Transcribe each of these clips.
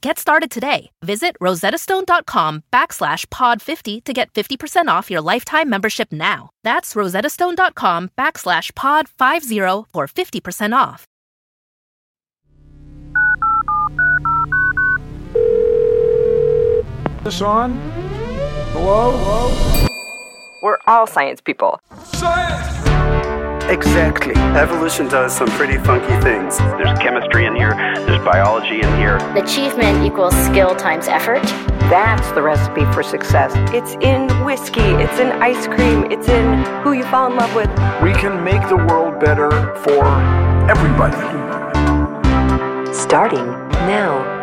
Get started today. Visit rosettastone.com backslash pod50 to get 50% off your lifetime membership now. That's rosettastone.com backslash pod50 for 50% off. This on? Hello? Hello? We're all science people. Exactly. Evolution does some pretty funky things. There's chemistry in here, there's biology in here. Achievement equals skill times effort. That's the recipe for success. It's in whiskey, it's in ice cream, it's in who you fall in love with. We can make the world better for everybody. Starting now.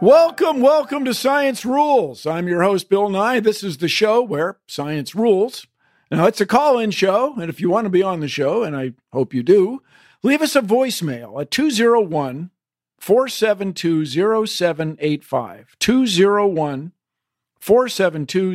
Welcome, welcome to Science Rules. I'm your host, Bill Nye. This is the show where science rules. Now, it's a call in show, and if you want to be on the show, and I hope you do, leave us a voicemail at 201 472 0785. 201 472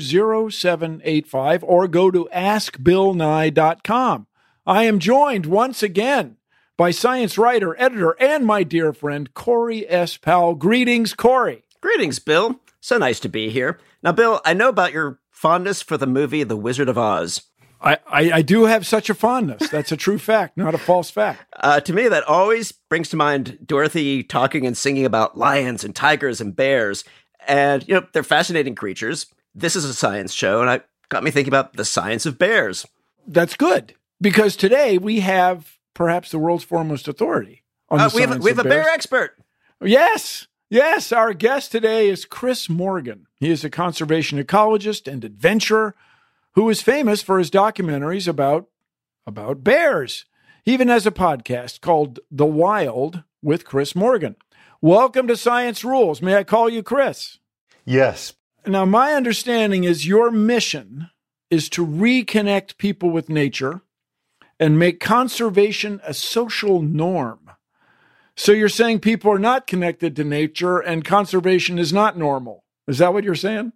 0785, or go to askbillnye.com. I am joined once again by science writer, editor, and my dear friend, Corey S. Powell. Greetings, Corey. Greetings, Bill. So nice to be here. Now, Bill, I know about your fondness for the movie The Wizard of Oz. I, I, I do have such a fondness. That's a true fact, not a false fact. Uh, to me, that always brings to mind Dorothy talking and singing about lions and tigers and bears. And, you know, they're fascinating creatures. This is a science show, and it got me thinking about the science of bears. That's good because today we have perhaps the world's foremost authority on Uh, the we have, science we have a bears. bear expert. Yes, yes. Our guest today is Chris Morgan. He is a conservation ecologist and adventurer who is famous for his documentaries about about bears. He even has a podcast called The Wild with Chris Morgan. Welcome to Science Rules. May I call you Chris? Yes. Now, my understanding is your mission is to reconnect people with nature and make conservation a social norm. So you're saying people are not connected to nature and conservation is not normal. Is that what you're saying?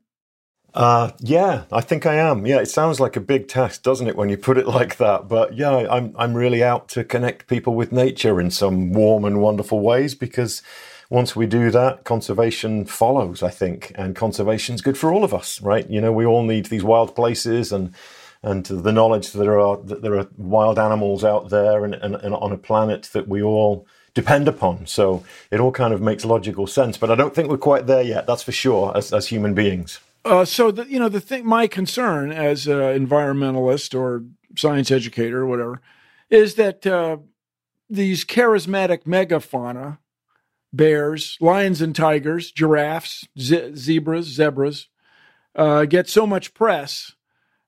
Uh, yeah, I think I am. Yeah, it sounds like a big task, doesn't it, when you put it like that? But yeah, I'm I'm really out to connect people with nature in some warm and wonderful ways because once we do that, conservation follows, I think, and conservation's good for all of us, right? You know, we all need these wild places and and the knowledge that there are that there are wild animals out there and, and, and on a planet that we all depend upon. So it all kind of makes logical sense. But I don't think we're quite there yet. That's for sure, as as human beings. Uh, so the, you know the thing, my concern as an environmentalist or science educator or whatever, is that uh, these charismatic megafauna, bears, lions and tigers, giraffes, ze- zebras, zebras, uh, get so much press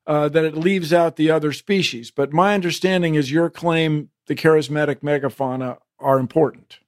uh, that it leaves out the other species. But my understanding is your claim the charismatic megafauna are important.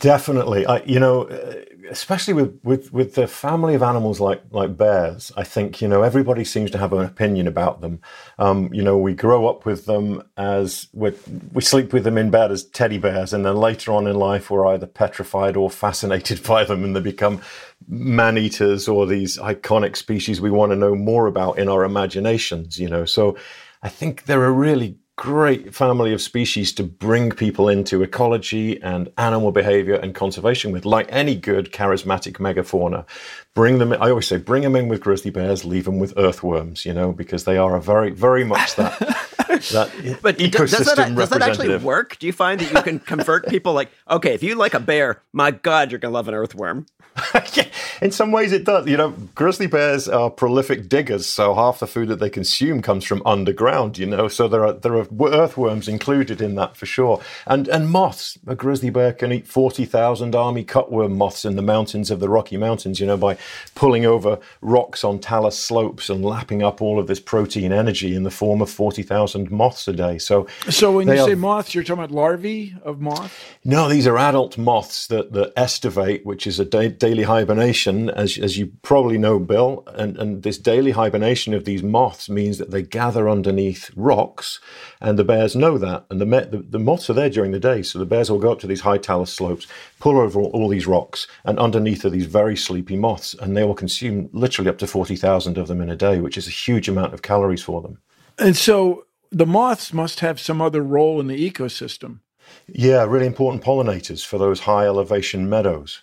Definitely, I, you know, uh, especially with, with with the family of animals like like bears. I think you know everybody seems to have an opinion about them. Um, you know, we grow up with them as we we sleep with them in bed as teddy bears, and then later on in life we're either petrified or fascinated by them, and they become man eaters or these iconic species we want to know more about in our imaginations. You know, so I think they're a really great family of species to bring people into ecology and animal behavior and conservation with, like any good charismatic megafauna. Bring them, I always say, bring them in with grizzly bears, leave them with earthworms, you know, because they are a very, very much that that but ecosystem does that, does that actually work? Do you find that you can convert people like, okay, if you like a bear, my God, you're going to love an earthworm? Yeah, in some ways it does. You know, grizzly bears are prolific diggers, so half the food that they consume comes from underground. You know, so there are there are earthworms included in that for sure, and and moths. A grizzly bear can eat forty thousand army cutworm moths in the mountains of the Rocky Mountains. You know, by pulling over rocks on talus slopes and lapping up all of this protein energy in the form of forty thousand moths a day. So, So when you are- say moths, you're talking about larvae of moths? no, these are adult moths that, that estivate, which is a da- daily hibernation, as, as you probably know, Bill. And, and this daily hibernation of these moths means that they gather underneath rocks, and the bears know that. And the, the, the moths are there during the day, so the bears will go up to these high talus slopes, pull over all, all these rocks, and underneath are these very sleepy moths, and they will consume literally up to 40,000 of them in a day, which is a huge amount of calories for them. And so the moths must have some other role in the ecosystem. Yeah, really important pollinators for those high elevation meadows.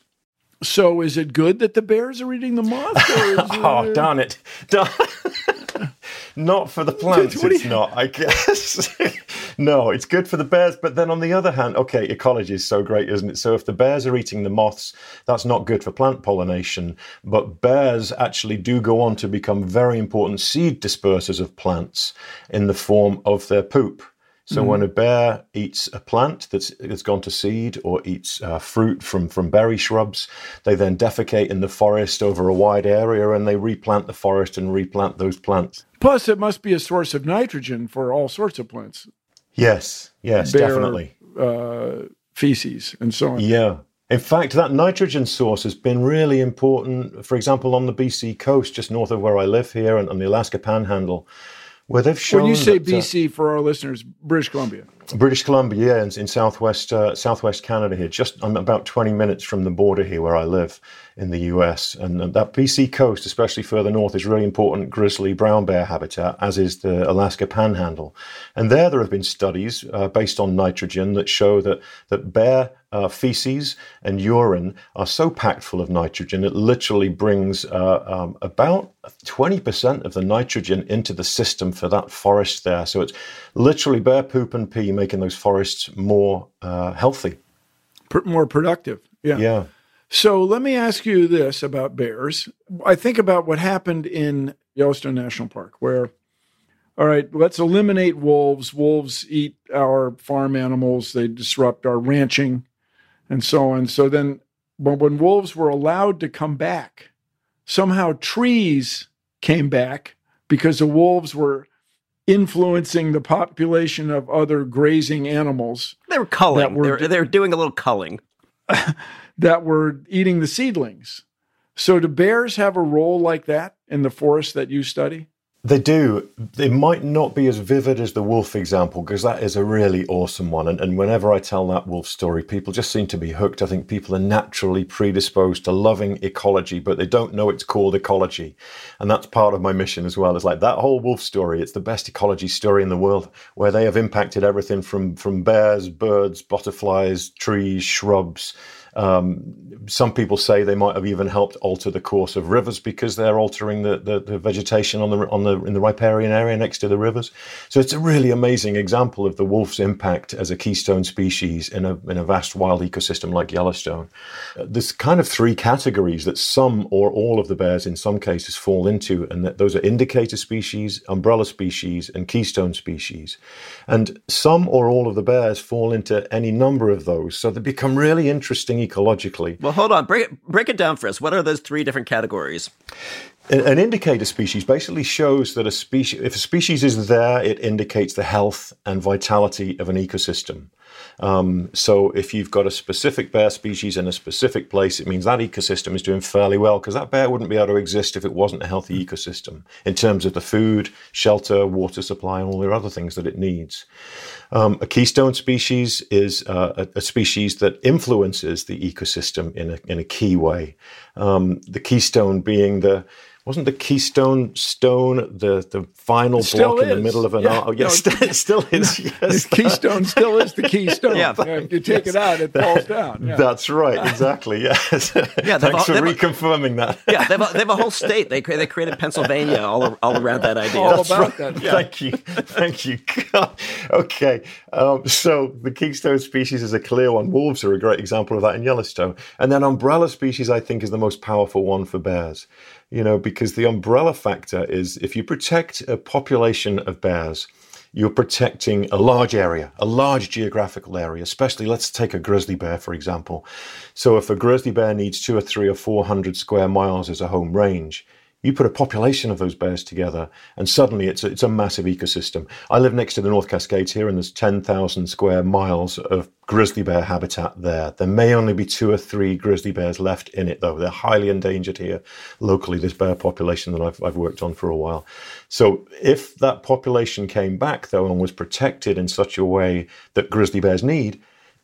So is it good that the bears are eating the moths? Or is Oh, it- uh, darn it. Darn- not for the plants, it's not, I guess. No, it's good for the bears. But then on the other hand, okay, ecology is so great, isn't it? So if the bears are eating the moths, that's not good for plant pollination. But bears actually do go on to become very important seed dispersers of plants in the form of their poop. So when a bear eats a plant that's, that's gone to seed or eats uh, fruit from, from berry shrubs, they then defecate in the forest over a wide area and they replant the forest and replant those plants. Plus, it must be a source of nitrogen for all sorts of plants, Yes, yes, Bear- definitely. uh, feces, and so on. Yeah. In fact, that nitrogen source has been really important, for example, on the BC coast, just north of where I live here and on the Alaska Panhandle, where they've shown. When you say that, uh, BC for our listeners, British Columbia. British Columbia, yeah, in, in southwest uh, southwest Canada here. Just I'm about 20 minutes from the border here where I live in the US, and uh, that BC coast, especially further north, is really important grizzly brown bear habitat, as is the Alaska Panhandle. And there, there have been studies uh, based on nitrogen that show that that bear uh, feces and urine are so packed full of nitrogen it literally brings uh, um, about 20% of the nitrogen into the system for that forest there. So it's literally bear poop and pee making those forests more uh, healthy. more productive. Yeah. Yeah. So let me ask you this about bears. I think about what happened in Yellowstone National Park, where, all right, let's eliminate wolves. Wolves eat our farm animals, they disrupt our ranching and so on. So then, but when wolves were allowed to come back, somehow trees came back because the wolves were influencing the population of other grazing animals They were culling. Were- they, were, they were doing a little culling. that were eating the seedlings. So, do bears have a role like that in the forest that you study? They do. It might not be as vivid as the wolf example because that is a really awesome one. And, and whenever I tell that wolf story, people just seem to be hooked. I think people are naturally predisposed to loving ecology, but they don't know it's called ecology. And that's part of my mission as well. It's like that whole wolf story. It's the best ecology story in the world where they have impacted everything from, from bears, birds, butterflies, trees, shrubs. Um, some people say they might have even helped alter the course of rivers because they're altering the, the, the vegetation on the on the in the riparian area next to the rivers. So it's a really amazing example of the wolf's impact as a keystone species in a in a vast wild ecosystem like Yellowstone. Uh, There's kind of three categories that some or all of the bears in some cases fall into, and that those are indicator species, umbrella species, and keystone species. And some or all of the bears fall into any number of those, so they become really interesting ecologically. Well, hold on. Break it, break it down for us. What are those three different categories? An an indicator species basically shows that a species, if a species is there, it indicates the health and vitality of an ecosystem. Um, so if you've got a specific bear species in a specific place, it means that ecosystem is doing fairly well because that bear wouldn't be able to exist if it wasn't a healthy ecosystem in terms of the food, shelter, water supply, and all the other things that it needs. Um, a keystone species is uh, a, a species that influences the ecosystem in a, in a key way. Um, the keystone being the wasn't the keystone stone the the final Still block in the middle of an Yeah. arc? Oh, yes, No, it still is. The Yes, keystone still is the keystone. Yeah. if you take it out, it falls down. Yeah. That's right, exactly. Yes. Yeah, they've Thanks all- for they've- reconfirming that. Yeah, they have, a, they have a whole state. They they created Pennsylvania all all around that idea. All That's about right. that. Thank you. Thank you. God. Okay. Um, so the keystone species is a clear one. Wolves are a great example of that in Yellowstone. And then umbrella species, I think, is the most powerful one for bears. You know, because the umbrella factor is if you protect a population of bears, you're protecting a large area, a large geographical area, especially let's take a grizzly bear, for example. So if a grizzly bear needs two or three or four hundred square miles as a home range, you put a population of those bears together, and suddenly it's a, it's a massive ecosystem. I live next to the North Cascades here, and there's 10,000 square miles of grizzly bear habitat there. There may only be two or three grizzly bears left in it, though. They're highly endangered here locally, this bear population that I've, I've worked on for a while. So if that population came back, though, and was protected in such a way that grizzly bears need,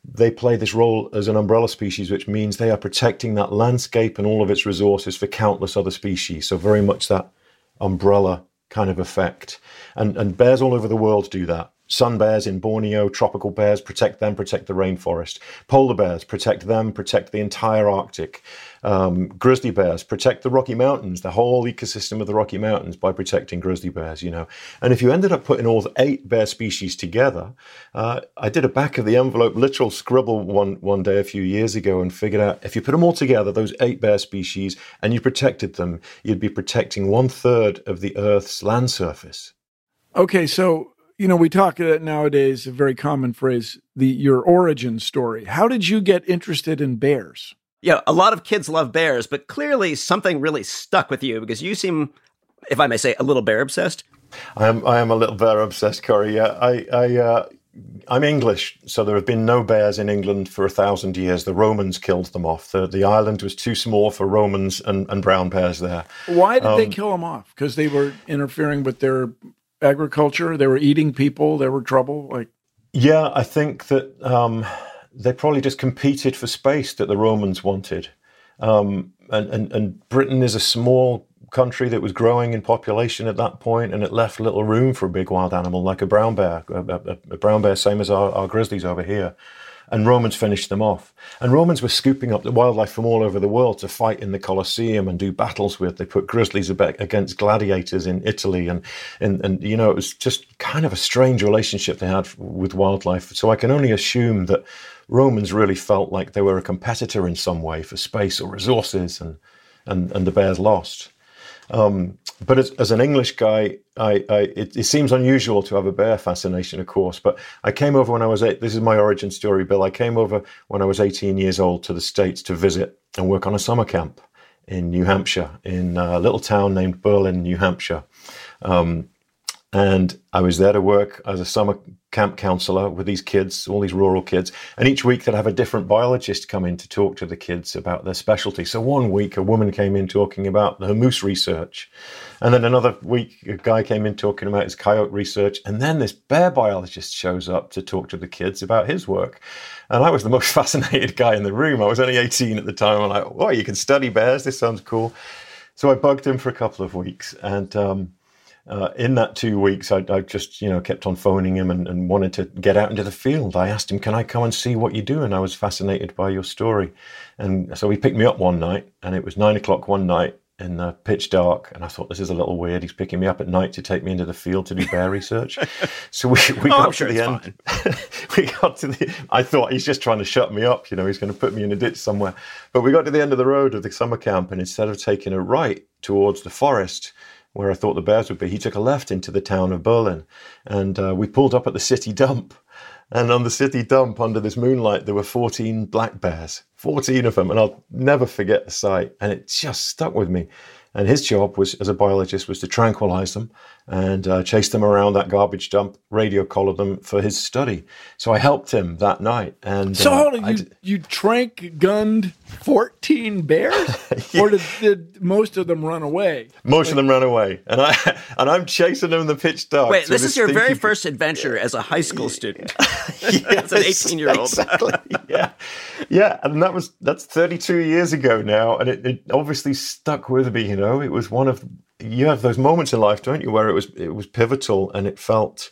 they play this role as an umbrella species, which means they are protecting that landscape and all of its resources for countless other species. So very much that umbrella kind of effect. And and bears all over the world do that. Sun bears in Borneo, tropical bears protect them, protect the rainforest. Polar bears protect them, protect the entire Arctic. Um, grizzly bears protect the Rocky Mountains, the whole ecosystem of the Rocky Mountains by protecting grizzly bears, you know. And if you ended up putting all eight bear species together, uh, I did a back of the envelope literal scribble one, one day a few years ago and figured out if you put them all together, those eight bear species, and you protected them, you'd be protecting one third of the Earth's land surface. Okay, so you know we talk uh, nowadays a very common phrase the your origin story. How did you get interested in bears? Yeah, a lot of kids love bears, but clearly something really stuck with you because you seem, if I may say, a little bear obsessed. I am I am a little bear obsessed, Corey. Yeah, I I uh, I'm English, so there have been no bears in England for a thousand years. The Romans killed them off. The the island was too small for Romans and, and brown bears there. Why did they Um, kill them off? Because they were interfering with their agriculture. They were eating people. There were trouble. Like Yeah, I think that um, they probably just competed for space that the Romans wanted. Um, and, and, and Britain is a small country that was growing in population at that point, and it left little room for a big wild animal like a brown bear, a, a, a brown bear, same as our, our grizzlies over here. And Romans finished them off. And Romans were scooping up the wildlife from all over the world to fight in the Colosseum and do battles with. They put grizzlies against gladiators in Italy. And, and, and, you know, it was just kind of a strange relationship they had with wildlife. So I can only assume that Romans really felt like they were a competitor in some way for space or resources, and, and, and the bears lost. Um, but as, as an English guy, I, I it, it seems unusual to have a bear fascination, of course. But I came over when I was eight. This is my origin story, Bill. I came over when I was 18 years old to the States to visit and work on a summer camp in New Hampshire, in a little town named Berlin, New Hampshire. Um, and I was there to work as a summer camp counselor with these kids, all these rural kids. And each week they'd have a different biologist come in to talk to the kids about their specialty. So one week a woman came in talking about her moose research. And then another week a guy came in talking about his coyote research. And then this bear biologist shows up to talk to the kids about his work. And I was the most fascinated guy in the room. I was only 18 at the time. I'm like, oh, you can study bears. This sounds cool. So I bugged him for a couple of weeks. And, um, uh, in that two weeks, I, I, just you know kept on phoning him and, and, wanted to get out into the field. I asked him, "Can I come and see what you do?" And I was fascinated by your story, and so he picked me up one night, and it was nine o'clock one night in the pitch dark, and I thought this is a little weird. He's picking me up at night to take me into the field to do bear research. So we, we Oh, got sure to the end. we got to the. I thought he's just trying to shut me up. You know, he's going to put me in a ditch somewhere. But we got to the end of the road of the summer camp, and instead of taking a right towards the forest where I thought the bears would be, he took a left into the town of Berlin. And uh, we pulled up at the city dump. And on the city dump, under this moonlight, there were 14 black bears, 14 of them. And I'll never forget the sight. And it just stuck with me. And his job was, as a biologist, was to tranquilize them and uh, chase them around that garbage dump, radio collared them for his study. So I helped him that night. And so, uh, hold on, you d- you trank gunned fourteen bears, or did, did most of them run away? most of them ran away, and I and I'm chasing them in the pitch dark. Wait, this is your very stinky- first adventure as a high school student. Yes, as an 18 year old. Exactly. Yeah. yeah, and that was that's 32 years ago now, and it, it obviously stuck with me. You know, it was one of you have those moments in life, don't you, where it was it was pivotal, and it felt.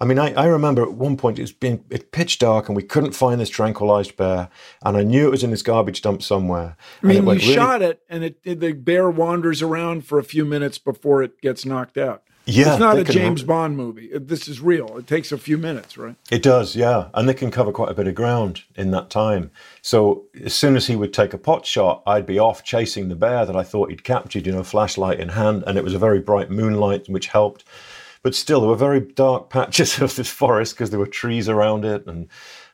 I mean, I, I remember at one point it was being it pitch dark and we couldn't find this tranquilized bear, and I knew it was in this garbage dump somewhere. I mean, you really, shot it, and it, it, the bear wanders around for a few minutes before it gets knocked out. Yeah, it's not a can- James Bond movie. This is real. It takes a few minutes, right? It does, yeah. And they can cover quite a bit of ground in that time. So as soon as he would take a pot shot, I'd be off chasing the bear that I thought he'd captured, you know, flashlight in hand. And it was a very bright moonlight, which helped. But still, there were very dark patches of this forest because there were trees around it. And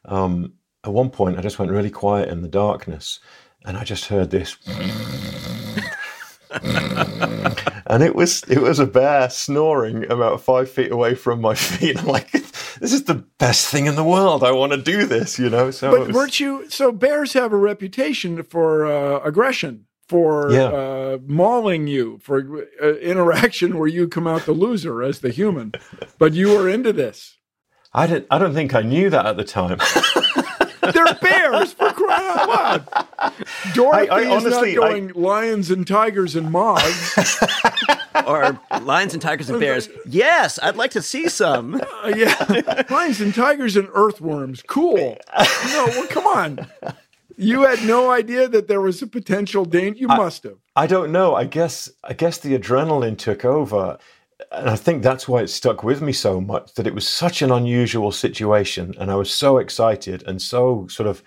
um, at one point, I just went really quiet in the darkness. And I just heard this. and it was it was a bear snoring about five feet away from my feet. I'm like, this is the best thing in the world. I want to do this, you know. So But was- weren't you? So bears have a reputation for uh, aggression, for Yeah. uh, mauling you, for uh, interaction where you come out the loser as the human. But you were into this. I don't I don't think I knew that at the time. They're bears for crying out loud. Dorothy I- I is not going lions and tigers and moths. or lions and tigers and bears. Yes, I'd like to see some. Uh, yeah, lions and tigers and earthworms. Cool. No, well, come on. You had no idea that there was a potential danger. You must have. I don't know. I guess I guess the adrenaline took over. And I think that's why it stuck with me so much that it was such an unusual situation and I was so excited and so sort of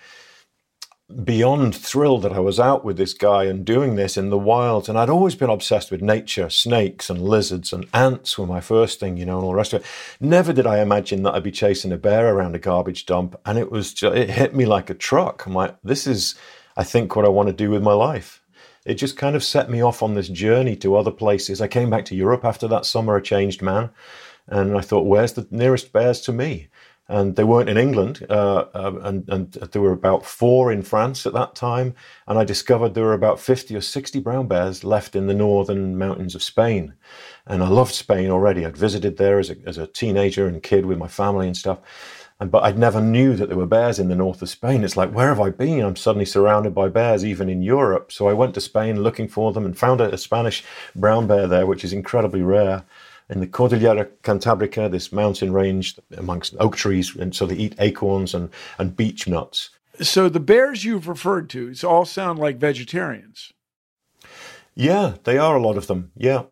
beyond thrilled that I was out with this guy and doing this in the wild. And I'd always been obsessed with nature, snakes and lizards and ants were my first thing, you know, and all the rest of it. Never did I imagine that I'd be chasing a bear around a garbage dump. And it was just, it hit me like a truck. I'm like, this is, I think, what I want to do with my life. It just kind of set me off on this journey to other places. I came back to Europe after that summer, a changed man. And I thought, where's the nearest bears to me? And they weren't in England, uh, uh, and, and there were about four in France at that time. And I discovered there were about 50 or 60 brown bears left in the northern mountains of Spain. And I loved Spain already. I'd visited there as a, as a teenager and kid with my family and stuff. And, but I'd never knew that there were bears in the north of Spain. It's like, where have I been? I'm suddenly surrounded by bears, even in Europe. So I went to Spain looking for them and found a, a Spanish brown bear there, which is incredibly rare in the Cordillera Cantabrica, this mountain range amongst oak trees, and so they eat acorns and, and beech nuts. So the bears you've referred to, it's all sound like vegetarians. Yeah, they are a lot of them. Yeah.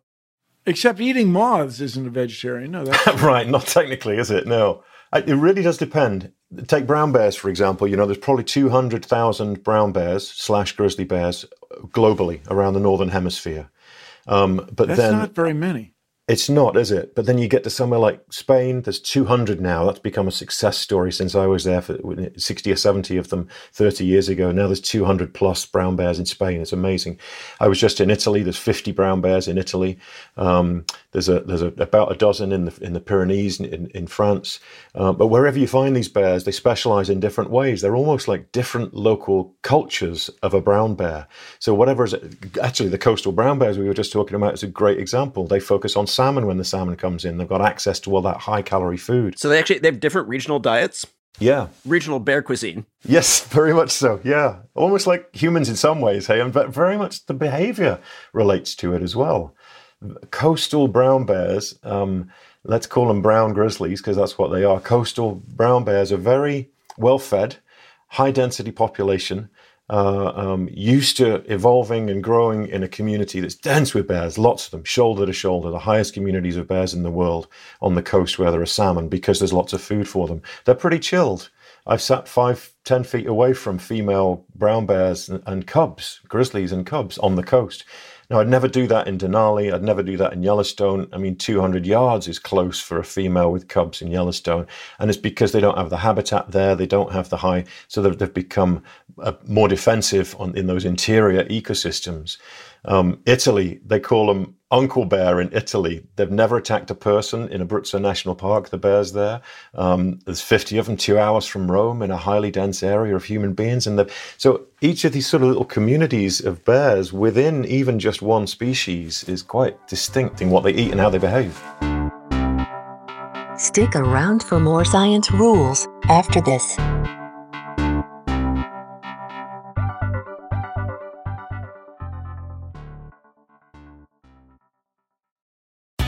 Except eating moths isn't a vegetarian. No, that's right. Not technically, is it? No. It really does depend. Take brown bears, for example. You know, there's probably 200,000 brown bears slash grizzly bears globally around the northern hemisphere. Um, but that's then not very many. It's not, is it? But then you get to somewhere like Spain, there's 200 now. That's become a success story since I was there for 60 or 70 of them 30 years ago. Now there's 200 plus brown bears in Spain. It's amazing. I was just in Italy. There's 50 brown bears in Italy. Um, there's a there's a, about a dozen in the in the Pyrenees in, in France. Uh, but wherever you find these bears, they specialize in different ways. They're almost like different local cultures of a brown bear. So whatever is actually the coastal brown bears we were just talking about is a great example. They focus on salmon when the salmon comes in. They've got access to all that high calorie food. So they actually they have different regional diets, Yeah. regional bear cuisine. Yes, very much so. Yeah. Almost like humans in some ways, hey, and but very much the behavior relates to it as well. Coastal brown bears, um, let's call them brown grizzlies because that's what they are. Coastal brown bears are very well fed, high density population, uh, um, used to evolving and growing in a community that's dense with bears, lots of them, shoulder to shoulder, the highest communities of bears in the world on the coast where there are salmon because there's lots of food for them. They're pretty chilled. I've sat five, ten feet away from female brown bears and, and cubs, grizzlies and cubs on the coast. Now, I'd never do that in Denali. I'd never do that in Yellowstone. I mean, 200 yards is close for a female with cubs in Yellowstone. And it's because they don't have the habitat there. They don't have the high, so they've, they've become uh, more defensive on, in those interior ecosystems. Um, Italy, they call them Uncle Bear in Italy. They've never attacked a person in Abruzzo National Park, the bears there. Um, there's 50 of them two hours from Rome in a highly dense area of human beings. And so each of these sort of little communities of bears within even just one species is quite distinct in what they eat and how they behave. Stick around for more science rules after this.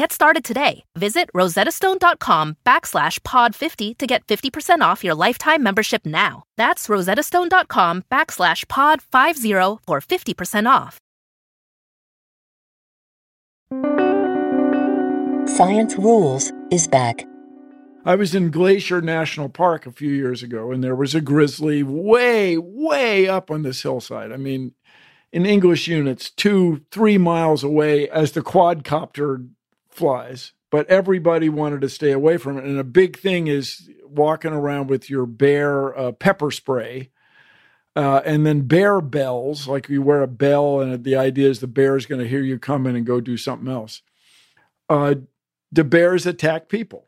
Get started today. Visit rosettastone.com backslash pod50 to get 50% off your lifetime membership now. That's rosettastone.com backslash pod50 for 50% off. Science Rules is back. I was in Glacier National Park a few years ago, and there was a grizzly way, way up on this hillside. I mean, in English units, two, three miles away as the quadcopter flies. But everybody wanted to stay away from it. And a big thing is walking around with your bear uh, pepper spray. Uh, and then bear bells, like you wear a bell, and the idea is the bear is going to hear you come in and go do something else. Uh, the bears attack people.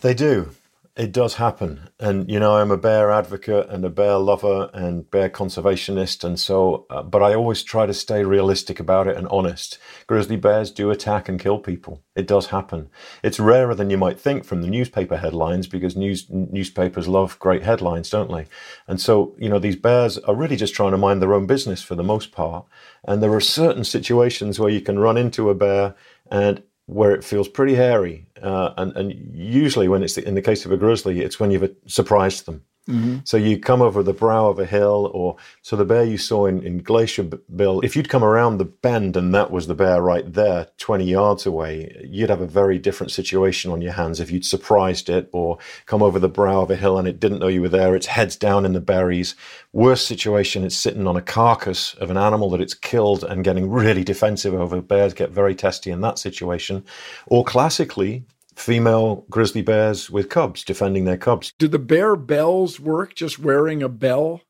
They do. It does happen. And, you know, I'm a bear advocate and a bear lover and bear conservationist. And so, uh, but I always try to stay realistic about it and honest. Grizzly bears do attack and kill people. It does happen. It's rarer than you might think from the newspaper headlines because news, newspapers love great headlines, don't they? And so, you know, these bears are really just trying to mind their own business for the most part. And there are certain situations where you can run into a bear and where it feels pretty hairy. Uh, and, and usually, when it's in the case of a grizzly, it's when you've surprised them. Mm-hmm. So you come over the brow of a hill, or so the bear you saw in, in Glacier Bill, if you'd come around the bend and that was the bear right there, 20 yards away, you'd have a very different situation on your hands. If you'd surprised it or come over the brow of a hill and it didn't know you were there, its head's down in the berries. Worst situation, it's sitting on a carcass of an animal that it's killed and getting really defensive over. Bears get very testy in that situation. Or classically, female grizzly bears with cubs defending their cubs. Do the bear bells work just wearing a bell?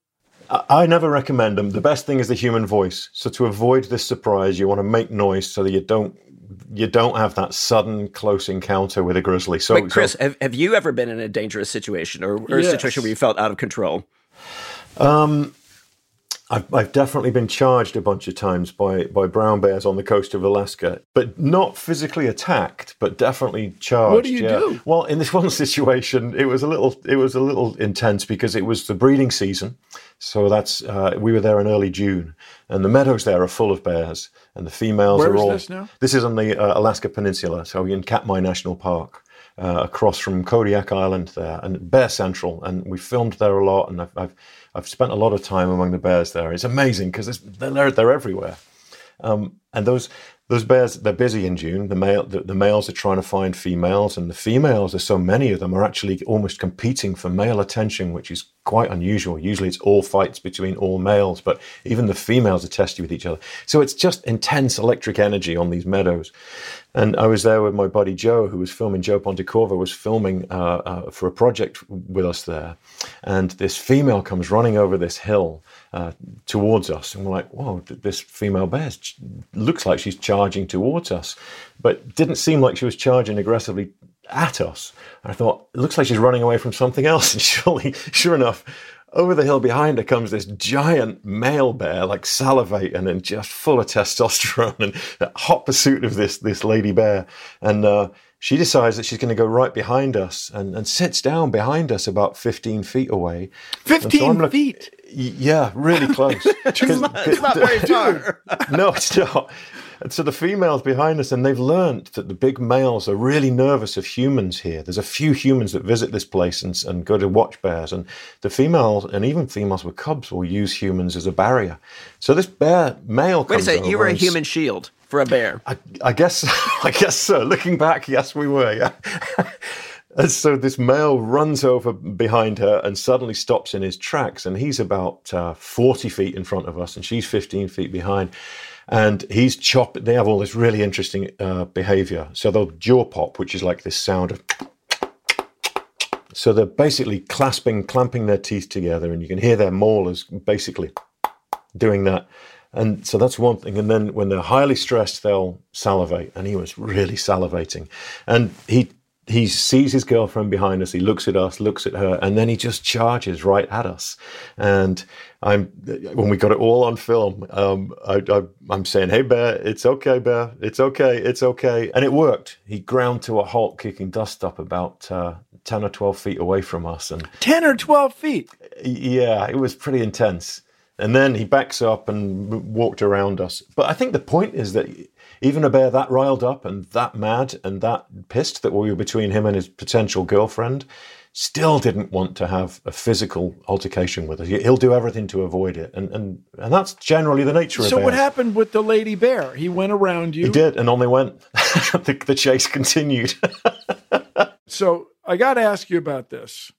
I never recommend them. The best thing is the human voice. So to avoid this surprise, you want to make noise so that you don't you don't have that sudden close encounter with a grizzly. So, Wait, Chris, so, have, have you ever been in a dangerous situation or, or yes. a situation where you felt out of control? Um, I've, I've, definitely been charged a bunch of times by, by brown bears on the coast of Alaska, but not physically attacked, but definitely charged. What do you yeah. do? Well, in this one situation, it was a little it was a little intense because it was the breeding season. So that's uh, we were there in early June, and the meadows there are full of bears, and the females Where are is all. This now? This is on the uh, Alaska Peninsula, so in Katmai National Park. Uh, across from Kodiak Island there, and Bear Central, and we filmed there a lot, and I've, I've I've spent a lot of time among the bears there. It's amazing because they're they're everywhere, um, and those those bears they're busy in June. The male the, the, males are trying to find females, and the females, there's so many of them, are actually almost competing for male attention, which is quite unusual. Usually, it's all fights between all males, but even the females are testy with each other. So it's just intense electric energy on these meadows. And I was there with my buddy Joe, who was filming. Joe Pontecorvo was filming uh, uh, for a project with us there, and this female comes running over this hill uh, towards us, and we're like, "Whoa! This female bear looks like she's charging towards us," but didn't seem like she was charging aggressively at us. And I thought, "It looks like she's running away from something else." And surely, sure enough, over the hill behind her comes this giant male bear, like salivating and just full of testosterone and hot pursuit of this this lady bear. And uh, she decides that she's going to go right behind us and, and sits down behind us about 15 feet away. 15 so feet? Yeah, really close. it's, not, it's not very far. no, it's not. And so the females behind us, and they've learned that the big males are really nervous of humans here. There's a few humans that visit this place and, and go to watch bears, and the females, and even females with cubs, will use humans as a barrier. So this bear male. Wait a second, you were a human shield for a bear. I, I guess, I guess so. Looking back, yes, we were. Yeah. And so this male runs over behind her and suddenly stops in his tracks. And he's about uh, 40 feet in front of us, and she's 15 feet behind. And he's chopping. They have all this really interesting uh, behavior. So they'll jaw pop, which is like this sound of. So they're basically clasping, clamping their teeth together, and you can hear their molars basically doing that. And so that's one thing. And then when they're highly stressed, they'll salivate. And he was really salivating. And he he sees his girlfriend behind us. He looks at us, looks at her, and then he just charges right at us. And I'm when we got it all on film, um, I, am saying, "Hey, Bear, it's okay, Bear, it's okay, it's okay," and it worked. He ground to a halt, kicking dust up about uh, ten or twelve feet away from us, and ten or twelve feet. Yeah, it was pretty intense. And then he backs up and walked around us. But I think the point is that even a bear that riled up and that mad and that pissed that we were between him and his potential girlfriend still didn't want to have a physical altercation with us. He'll do everything to avoid it. And and, and that's generally the nature so of it. So what happened with the lady bear? He went around you. He did, and on they went. the, the chase continued. so I got to ask you about this.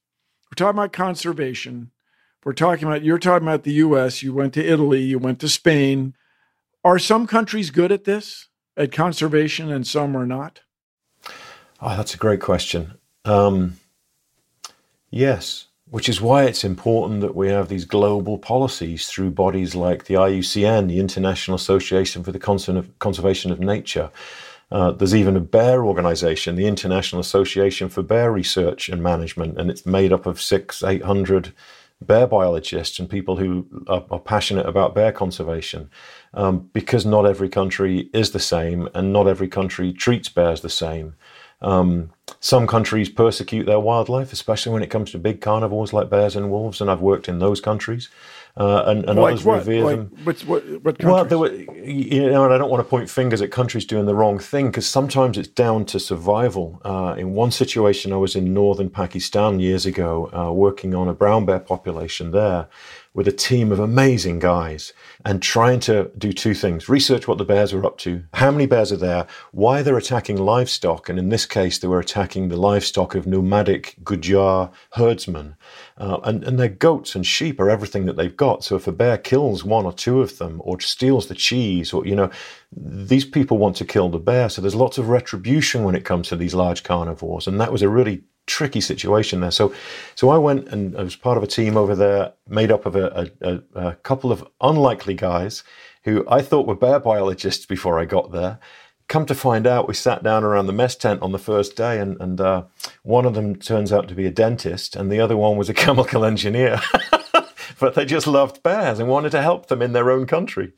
We're talking about conservation. We're talking about, you're talking about the US, you went to Italy, you went to Spain. Are some countries good at this, at conservation, and some are not? Oh, that's a great question. Um, yes, which is why it's important that we have these global policies through bodies like the IUCN, the International Association for the Conservation of Nature. Uh, there's even a bear organization, the International Association for Bear Research and Management, and it's made up of six, eight hundred bear biologists and people who are, are passionate about bear conservation um, because not every country is the same and not every country treats bears the same. Um, some countries persecute their wildlife, especially when it comes to big carnivores like bears and wolves, and I've worked in those countries uh, and, and like others what? revere like, them. What, what, what well, there were, you know, and I don't want to point fingers at countries doing the wrong thing because sometimes it's down to survival. Uh, in one situation, I was in northern Pakistan years ago, uh, working on a brown bear population there with a team of amazing guys and trying to do two things research what the bears were up to, how many bears are there, why they're attacking livestock. And in this case, they were attacking the livestock of nomadic Gujar herdsmen. Uh, and, and their goats and sheep are everything that they've got. So if a bear kills one or two of them or steals the cheese or, you know, these people want to kill the bear. So there's lots of retribution when it comes to these large carnivores. And that was a really tricky situation there. So, so I went and I was part of a team over there made up of a, a, a couple of unlikely guys who I thought were bear biologists before I got there. Come to find out, we sat down around the mess tent on the first day, and, and uh, one of them turns out to be a dentist, and the other one was a chemical engineer. but they just loved bears and wanted to help them in their own country.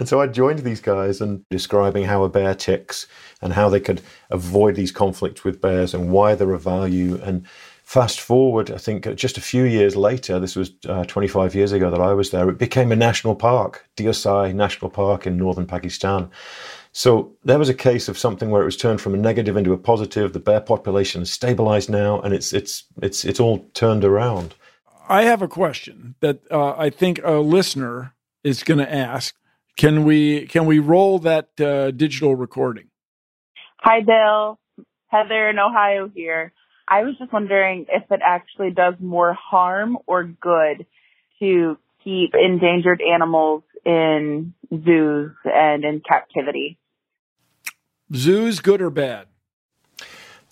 And so I joined these guys and describing how a bear ticks and how they could avoid these conflicts with bears and why they're of value. And fast forward, I think just a few years later, this was uh, 25 years ago that I was there, it became a national park, Deosai National Park in northern Pakistan. So there was a case of something where it was turned from a negative into a positive. The bear population is stabilized now, and it's it's it's it's all turned around. I have a question that uh, I think a listener is going to ask. Can we can we roll that uh, digital recording? Hi, Bill. Heather in Ohio here. I was just wondering if it actually does more harm or good to keep endangered animals in zoos and in captivity. Zoos, good or bad?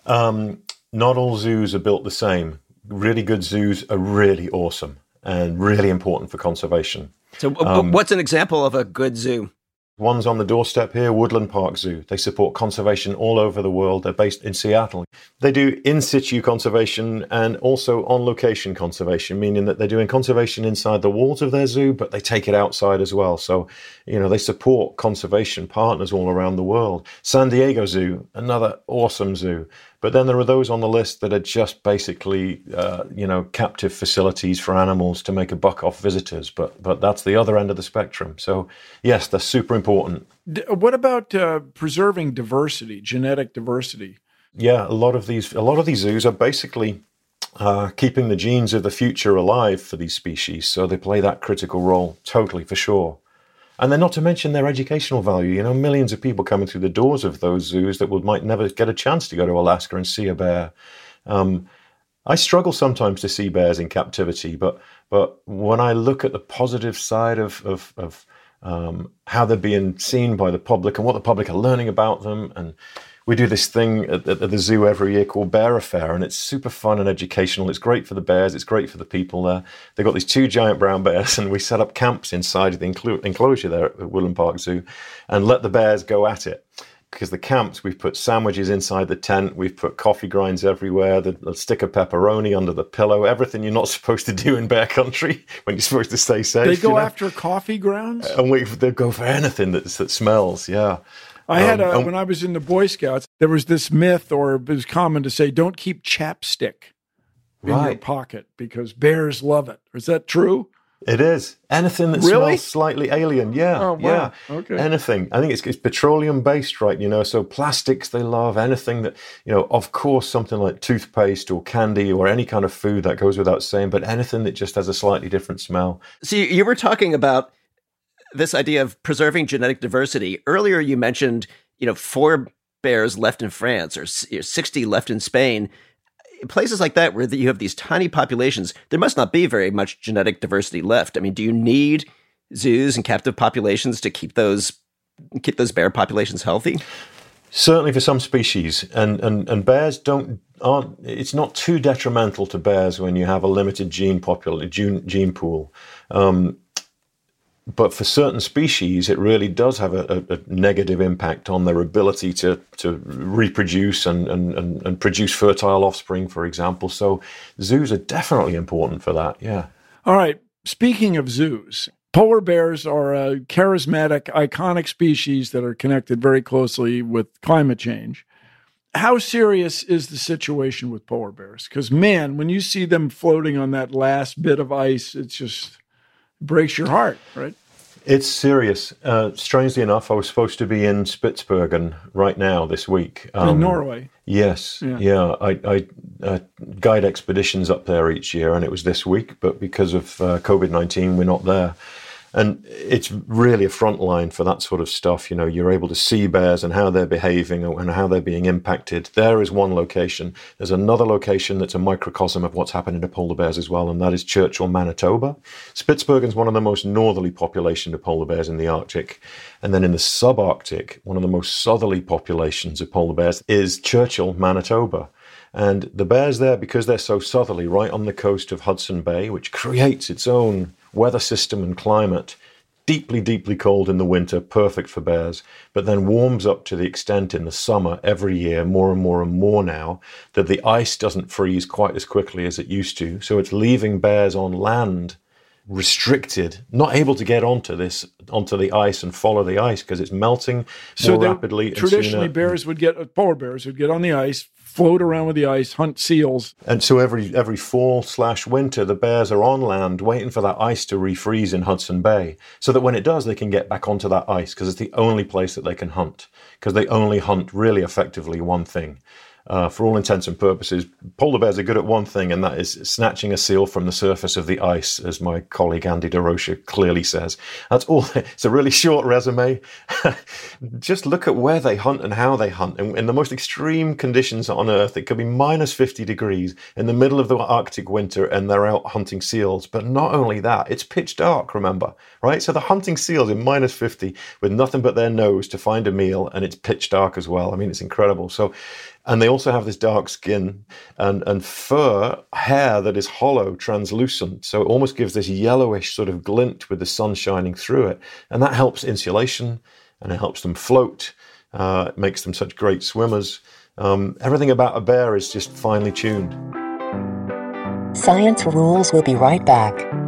Um, not all zoos are built the same. Really good zoos are really awesome and really important for conservation. So, um, what's an example of a good zoo? One's on the doorstep here, Woodland Park Zoo. They support conservation all over the world. They're based in Seattle. They do in situ conservation and also on location conservation, meaning that they're doing conservation inside the walls of their zoo, but they take it outside as well. So, you know, they support conservation partners all around the world. San Diego Zoo, another awesome zoo. But then there are those on the list that are just basically, uh, you know, captive facilities for animals to make a buck off visitors. But but that's the other end of the spectrum. So yes, they're super important. What about uh, preserving diversity, genetic diversity? Yeah, a lot of these a lot of these zoos are basically uh, keeping the genes of the future alive for these species. So they play that critical role totally for sure. And then not to mention their educational value. You know, millions of people coming through the doors of those zoos that would might never get a chance to go to Alaska and see a bear. Um, I struggle sometimes to see bears in captivity, but but when I look at the positive side of of, of um, how they're being seen by the public and what the public are learning about them, and we do this thing at, at, the zoo every year called Bear Affair, and it's super fun and educational. It's great for the bears, it's great for the people there. They've got these two giant brown bears, and we set up camps inside the enclosure there at Woodland Park Zoo and let the bears go at it because the camps we've put sandwiches inside the tent we've put coffee grinds everywhere the, the, stick of pepperoni under the pillow everything you're not supposed to do in bear country when you're supposed to stay safe they go you know? after coffee grounds and we they go for anything that, that smells yeah I had um, when I was in the Boy Scouts, there was this myth, or it was common to say, "Don't keep chapstick in right. your pocket because bears love it." Is that true? It is anything that really? smells slightly alien. Yeah, oh, wow. yeah. Okay. Anything. I think it's, it's petroleum based, right? You know, so plastics they love. Anything that you know, of course, something like toothpaste or candy or any kind of food that goes without saying. But anything that just has a slightly different smell. So you were talking about this idea of preserving genetic diversity earlier. You mentioned you know four bears left in France or sixty left in Spain places like that where you have these tiny populations, there must not be very much genetic diversity left. I mean, do you need zoos and captive populations to keep those keep those bear populations healthy? Certainly for some species, and, and, and bears don't aren't. It's not too detrimental to bears when you have a limited gene popul gene, gene pool. Um, but for certain species, it really does have a, a, negative impact on their ability to, to reproduce and, and, and, produce fertile offspring, for example. So zoos are definitely important for that. Yeah. All right. Speaking of zoos, polar bears are a charismatic, iconic species that are connected very closely with climate change. How serious is the situation with polar bears? Because, man, when you see them floating on that last bit of ice, it's just breaks your heart, right? It's serious. Uh, strangely enough, I was supposed to be in Spitsbergen right now this week. Um, in Norway. Yes, yeah. yeah. I, I uh, guide expeditions up there each year, and it was this week. But because of uh, COVID nineteen, we're not there and it's really a front line for that sort of stuff. You know, you're able to see bears and how they're behaving and how they're being impacted. There is one location. There's another location that's a microcosm of what's happening to polar bears as well, and that is Churchill, Manitoba. Spitsbergen is one of the most northerly population of polar bears in the Arctic. And then in the subarctic, one of the most southerly populations of polar bears is Churchill, Manitoba. And the bears there, because they're so southerly, right on the coast of Hudson Bay, which creates its own weather system and climate, deeply, deeply cold in the winter, perfect for bears, but then warms up to the extent in the summer every year, more and more and more now, that the ice doesn't freeze quite as quickly as it used to. So it's leaving bears on land restricted, not able to get onto this onto the ice and follow the ice because it's melting so more rapidly. Traditionally, bears would get polar bears would get on the ice, float around with the ice, hunt seals. And so every every fall slash winter, the bears are on land waiting for that ice to refreeze in Hudson Bay, so that when it does, they can get back onto that ice because it's the only place that they can hunt. Because they only hunt really effectively one thing, uh, for all intents and purposes, polar bears are good at one thing, and that is snatching a seal from the surface of the ice, as my colleague Andy Derocher clearly says. That's all. It's a really short resume. Just look at where they hunt and how they hunt. In, in the most extreme conditions on Earth, it could be minus 50 degrees in the middle of the Arctic winter, and they're out hunting seals. But not only that, it's pitch dark, remember, right? So they're hunting seals in minus 50 with nothing but their nose to find a meal, and it's pitch dark as well. I mean, it's incredible. So and they also have this dark skin and, and fur, hair that is hollow, translucent. So it almost gives this yellowish sort of glint with the sun shining through it. And that helps insulation and it helps them float. Uh, it makes them such great swimmers. Um, everything about a bear is just finely tuned. Science Rules will be right back.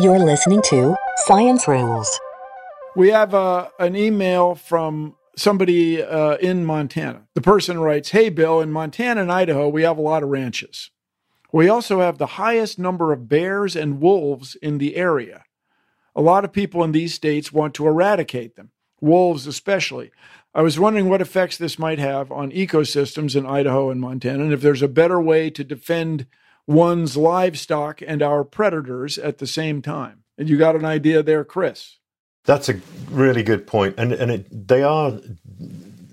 You're listening to Science Rules. We have uh, an email from somebody uh, in Montana. The person writes Hey, Bill, in Montana and Idaho, we have a lot of ranches. We also have the highest number of bears and wolves in the area. A lot of people in these states want to eradicate them, wolves especially. I was wondering what effects this might have on ecosystems in Idaho and Montana, and if there's a better way to defend one's livestock and our predators at the same time. And you got an idea there, Chris? That's a really good point, and and it, they are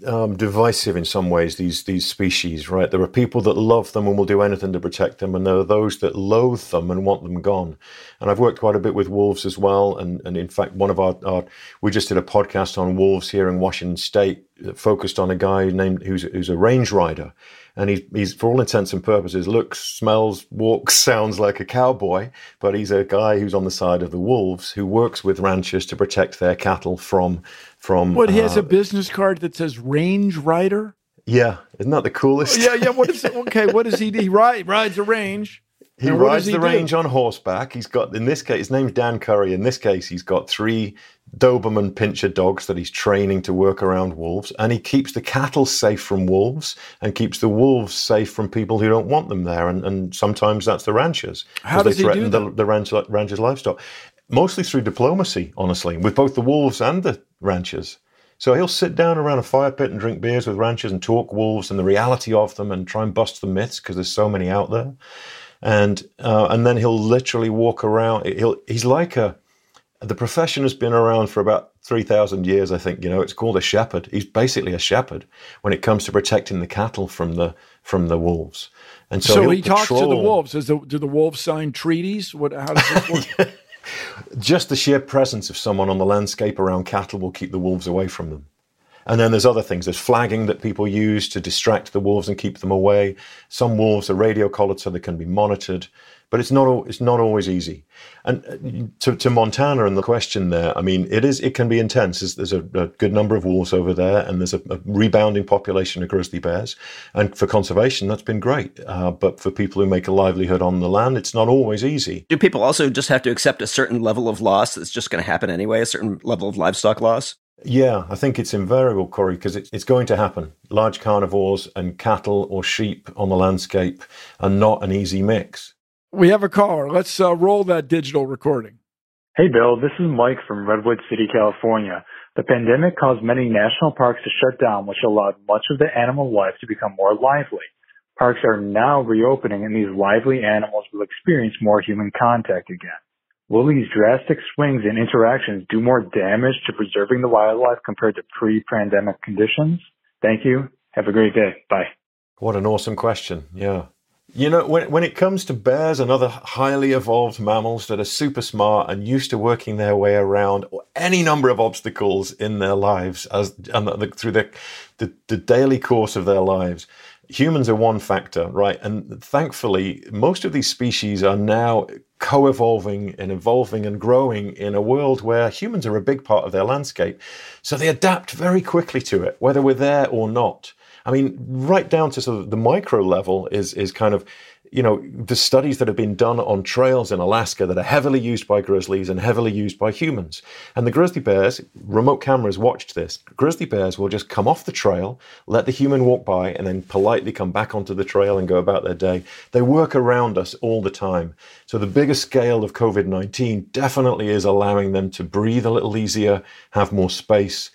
um, divisive in some ways. These these species, right? There are people that love them and will do anything to protect them, and there are those that loathe them and want them gone. And I've worked quite a bit with wolves as well, and and in fact, one of our, our we just did a podcast on wolves here in Washington State, that focused on a guy named who's who's a range rider, and he's, he's for all intents and purposes looks, smells, walks, sounds like a cowboy, but he's a guy who's on the side of the wolves who works with ranchers to protect their cattle from from. What he has uh, a business card that says Range Rider. Yeah, isn't that the coolest? yeah, yeah. What is it? Okay, what does he do? He ride, rides a range. He rides he the do? range on horseback. He's got in this case, his name's Dan Curry. In this case, he's got three Doberman pinscher dogs that he's training to work around wolves, and he keeps the cattle safe from wolves and keeps the wolves safe from people who don't want them there. And, and sometimes that's the ranchers. How does they threaten he do that? the, the ranch, ranchers' livestock? Mostly through diplomacy, honestly, with both the wolves and the ranchers. So he'll sit down around a fire pit and drink beers with ranchers and talk wolves and the reality of them and try and bust the myths because there's so many out there. And uh, and then he'll literally walk around. He'll he's like a the profession has been around for about 3,000 years, I think. You know, it's called a shepherd. He's basically a shepherd when it comes to protecting the cattle from the from the wolves. And so, so he talks to the wolves. Does the, do the wolves sign treaties? What? How does this work? Just the sheer presence of someone on the landscape around cattle will keep the wolves away from them. And then there's other things. There's flagging that people use to distract the wolves and keep them away. Some wolves are radio collared so they can be monitored but it's not it's not always easy. And uh, to, to Montana and the question there, I mean, it is it can be intense. There's, there's a, a, good number of wolves over there, and there's a, a, rebounding population of grizzly bears. And for conservation, that's been great. Uh, but for people who make a livelihood on the land, it's not always easy. Do people also just have to accept a certain level of loss that's just going to happen anyway, a certain level of livestock loss? Yeah, I think it's invariable, Corey, because it's, it's going to happen. Large carnivores and cattle or sheep on the landscape are not an easy mix. We have a caller. Let's uh, roll that digital recording. Hey, Bill. This is Mike from Redwood City, California. The pandemic caused many national parks to shut down, which allowed much of the animal life to become more lively. Parks are now reopening, and these lively animals will experience more human contact again. Will these drastic swings in interactions do more damage to preserving the wildlife compared to pre-pandemic conditions? Thank you. Have a great day. Bye. What an awesome question. Yeah. You know, when, when it comes to bears and other highly evolved mammals that are super smart and used to working their way around any number of obstacles in their lives as and the, through the, the, the daily course of their lives, humans are one factor, right? And thankfully, most of these species are now co-evolving and evolving and growing in a world where humans are a big part of their landscape. So they adapt very quickly to it, whether we're there or not. I mean, right down to sort of the micro level is is kind of you know, the studies that have been done on trails in Alaska that are heavily used by grizzlies and heavily used by humans. And the grizzly bears, remote cameras watched this. Grizzly bears will just come off the trail, let the human walk by, and then politely come back onto the trail and go about their day. They work around us all the time. So the bigger scale of COVID 19 definitely is allowing them to breathe a little easier, have more space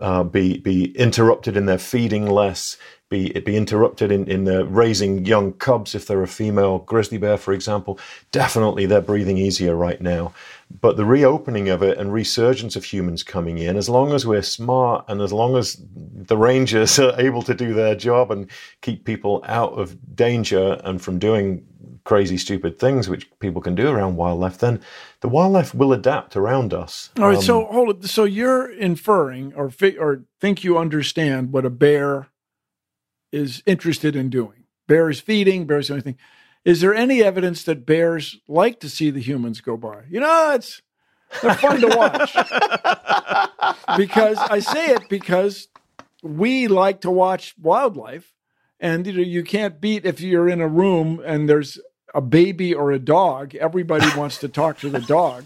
uh, be be interrupted in their feeding less, be be interrupted in in their raising young cubs if they're a female grizzly bear, for example. Definitely, they're breathing easier right now. But the reopening of it and resurgence of humans coming in, as long as we're smart and as long as the rangers are able to do their job and keep people out of danger and from doing crazy, stupid things which people can do around wildlife, then the wildlife will adapt around us. All right. Um, so hold it. So you're inferring or fi- or think you understand what a bear is interested in doing. Bears feeding, bears doing anything. Is there any evidence that bears like to see the humans go by? You know, it's they're fun to watch. because I say it because we like to watch wildlife and you know you can't beat if you're in a room and there's a baby or a dog, everybody wants to talk to the dog.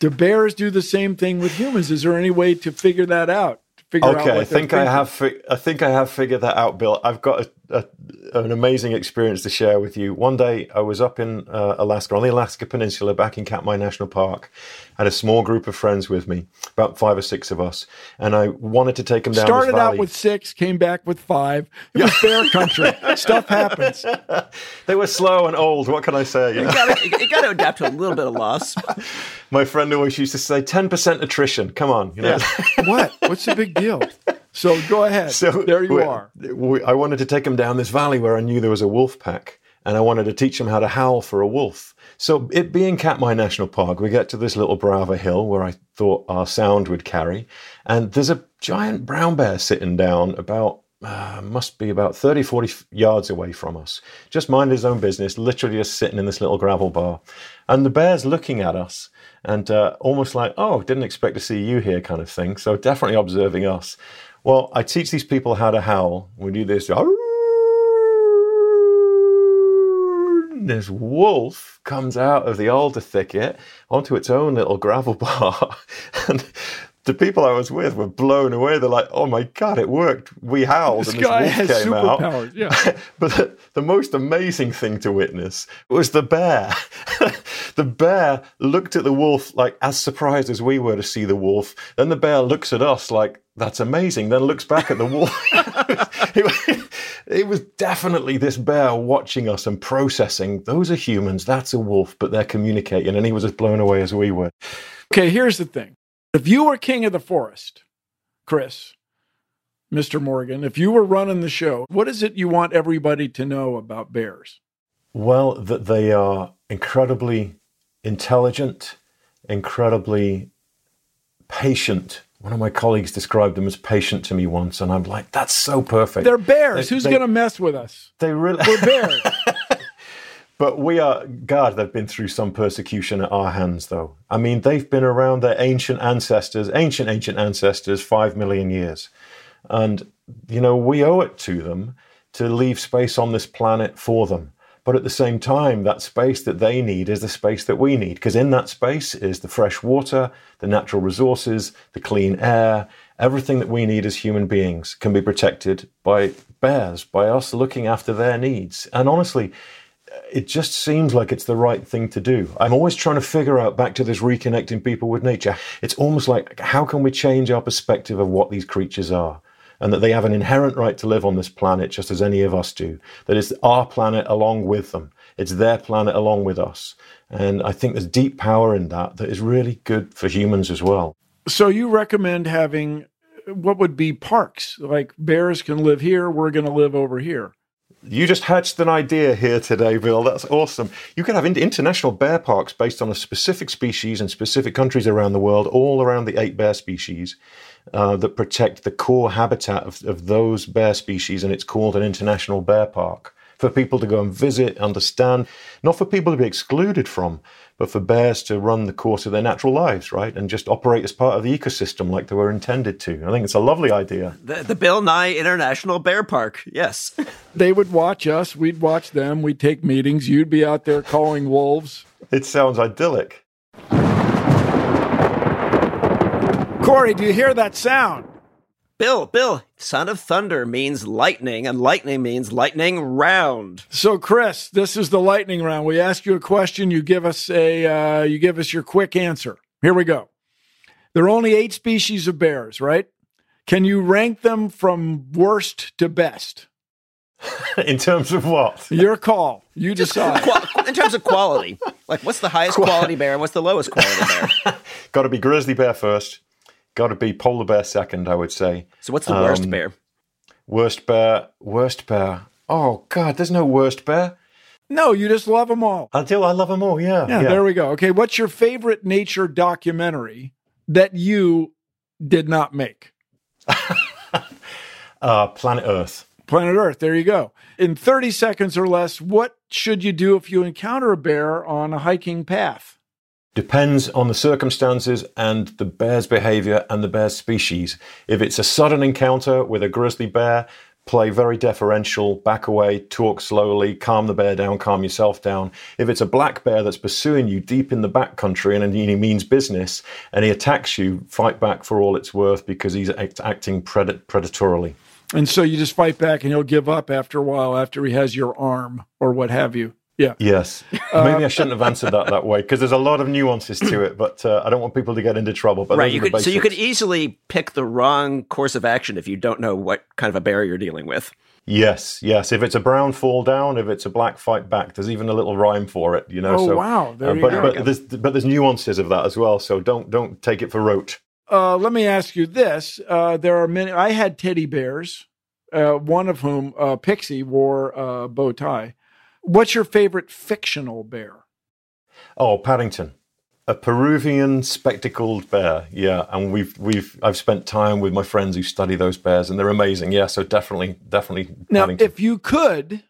Do bears do the same thing with humans? Is there any way to figure that out? Figure okay, out I think I have. Fi- I think I have figured that out, Bill. I've got a, a, an amazing experience to share with you. One day, I was up in uh, Alaska, on the Alaska Peninsula, back in Katmai National Park. had a small group of friends with me, about five or six of us, and I wanted to take them down. Started out with six, came back with five. It was bear country. Stuff happens. they were slow and old. What can I say? You, know? you got to adapt to a little bit of loss. My friend always used to say, 10% attrition. Come on. You know? Yeah. what? What's the big deal? So go ahead. So there you we, are. We, I wanted to take them down this valley where I knew there was a wolf pack, and I wanted to teach them how to howl for a wolf. So it being Katmai National Park, we get to this little brow of a hill where I thought our sound would carry, and there's a giant brown bear sitting down about uh, must be about 30, 40 yards away from us. Just mind his own business, literally just sitting in this little gravel bar. And the bear's looking at us and uh, almost like, oh, didn't expect to see you here kind of thing. So definitely observing us. Well, I teach these people how to howl. We do this. This wolf comes out of the alder thicket onto its own little gravel bar. and the people I was with were blown away. They're like, "Oh my god, it worked! We howled, this and this guy wolf has came out." superpowers. Yeah. but the, the most amazing thing to witness was the bear. the bear looked at the wolf like as surprised as we were to see the wolf. Then the bear looks at us like, "That's amazing." Then looks back at the wolf. it, it was definitely this bear watching us and processing. Those are humans. That's a wolf, but they're communicating, and he was as blown away as we were. Okay, here's the thing. If you were king of the forest, Chris, Mr. Morgan, if you were running the show, what is it you want everybody to know about bears? Well, that they are incredibly intelligent, incredibly patient. One of my colleagues described them as patient to me once, and I'm like, that's so perfect. They're bears. They, Who's going to mess with us? They really. We're bears. But we are, God, they've been through some persecution at our hands, though. I mean, they've been around their ancient ancestors, ancient, ancient ancestors, five million years. And, you know, we owe it to them to leave space on this planet for them. But at the same time, that space that they need is the space that we need, because in that space is the fresh water, the natural resources, the clean air, everything that we need as human beings can be protected by bears, by us looking after their needs. And honestly, it just seems like it's the right thing to do. I'm always trying to figure out back to this reconnecting people with nature. It's almost like how can we change our perspective of what these creatures are? And that they have an inherent right to live on this planet just as any of us do. That it's our planet along with them. It's their planet along with us. And I think there's deep power in that that is really good for humans as well. So you recommend having what would be parks? Like bears can live here, we're going to live over here. You just hatched an idea here today, Bill. That's awesome. You could have international bear parks based on a specific species in specific countries around the world, all around the eight bear species uh, that protect the core habitat of, of those bear species, and it's called an international bear park for people to go and visit, understand, not for people to be excluded from, but for bears to run the course of their natural lives, right? And just operate as part of the ecosystem like they were intended to. I think it's a lovely idea. The, the Bill Nye International Bear Park, yes. they would watch us, we'd watch them, we'd take meetings, you'd be out there calling wolves. It sounds idyllic. Corey, do you hear that sound? Bill, Bill, son of thunder means lightning, and lightning means lightning round. So, Chris, this is the lightning round. We ask you a question, you give us a, uh, you give us your quick answer. Here we go. There are only eight species of bears, right? Can you rank them from worst to best? in terms of what? Your call. You decide. in terms of quality, like what's the highest quality bear and what's the lowest quality bear? Got to be grizzly bear first. Got to be polar bear second, I would say. So what's the um, worst bear? Worst bear, worst bear. Oh God, there's no worst bear. No, you just love them all. I do. I love them all. Yeah, yeah. Yeah. There we go. Okay, what's your favorite nature documentary that you did not make? uh, Planet Earth. Planet Earth. There you go. In 30 seconds or less, what should you do if you encounter a bear on a hiking path? Depends on the circumstances and the bear's behavior and the bear's species. If it's a sudden encounter with a grizzly bear, play very deferential, back away, talk slowly, calm the bear down, calm yourself down. If it's a black bear that's pursuing you deep in the back country and he means business and he attacks you, fight back for all it's worth because he's act- acting pred- predatorily. And so you just fight back and he'll give up after a while after he has your arm or what have you. Yeah. Yes. Maybe uh, I shouldn't have answered that that way because there's a lot of nuances to it, but uh, I don't want people to get into trouble. But right, you could, so you could easily pick the wrong course of action if you don't know what kind of a bear you're dealing with. Yes, yes. If it's a brown fall down, if it's a black fight back, there's even a little rhyme for it. You know. Oh so, wow! There uh, you but, go. but there's but there's nuances of that as well. So don't don't take it for rote. Uh, let me ask you this: uh, There are many. I had teddy bears, uh, one of whom uh, Pixie wore a bow tie. What's your favorite fictional bear? Oh, Paddington, a Peruvian spectacled bear. Yeah, and we've we've I've spent time with my friends who study those bears, and they're amazing. Yeah, so definitely, definitely. Now, Paddington. if you could,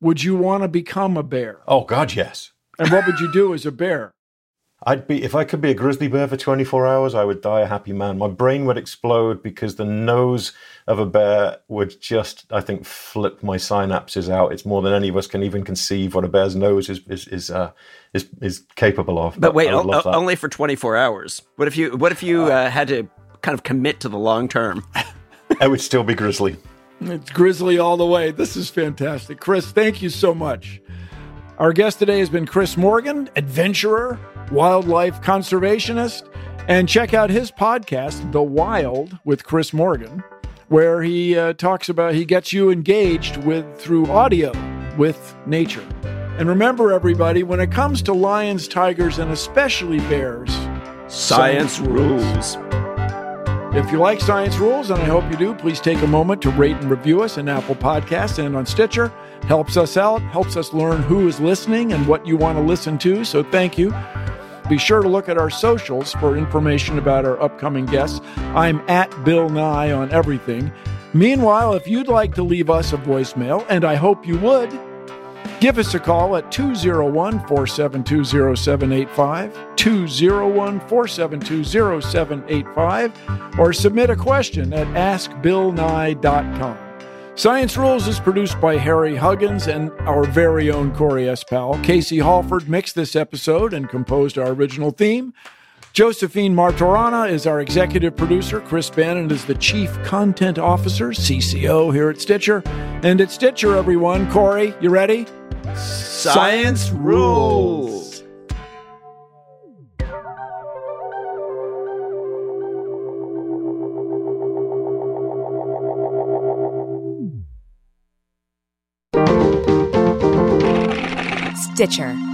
would you want to become a bear? Oh God, yes. And what would you do as a bear? I'd be if I could be a grizzly bear for 24 hours, I would die a happy man. My brain would explode because the nose of a bear would just, I think, flip my synapses out. It's more than any of us can even conceive what a bear's nose is is is uh, is, is capable of. But, but wait, o- only for 24 hours. What if you What if you uh, had to kind of commit to the long term? I would still be grizzly. It's grizzly all the way. This is fantastic, Chris. Thank you so much. Our guest today has been Chris Morgan, adventurer, wildlife conservationist, and check out his podcast, The Wild with Chris Morgan, where he uh, talks about he gets you engaged with through audio with nature. And remember, everybody, when it comes to lions, tigers, and especially bears, science, science rules. rules. If you like Science Rules, and I hope you do, please take a moment to rate and review us in Apple Podcasts and on Stitcher. Helps us out, helps us learn who is listening and what you want to listen to. So thank you. Be sure to look at our socials for information about our upcoming guests. I'm at Bill Nye on everything. Meanwhile, if you'd like to leave us a voicemail, and I hope you would, Give us a call at 201 472 0785, 201 472 0785, or submit a question at askbillnye.com. Science Rules is produced by Harry Huggins and our very own Corey S. Powell. Casey Halford mixed this episode and composed our original theme. Josephine Martorana is our executive producer. Chris Bannon is the chief content officer, CCO, here at Stitcher. And at Stitcher, everyone, Corey, you ready? Science rules. Stitcher.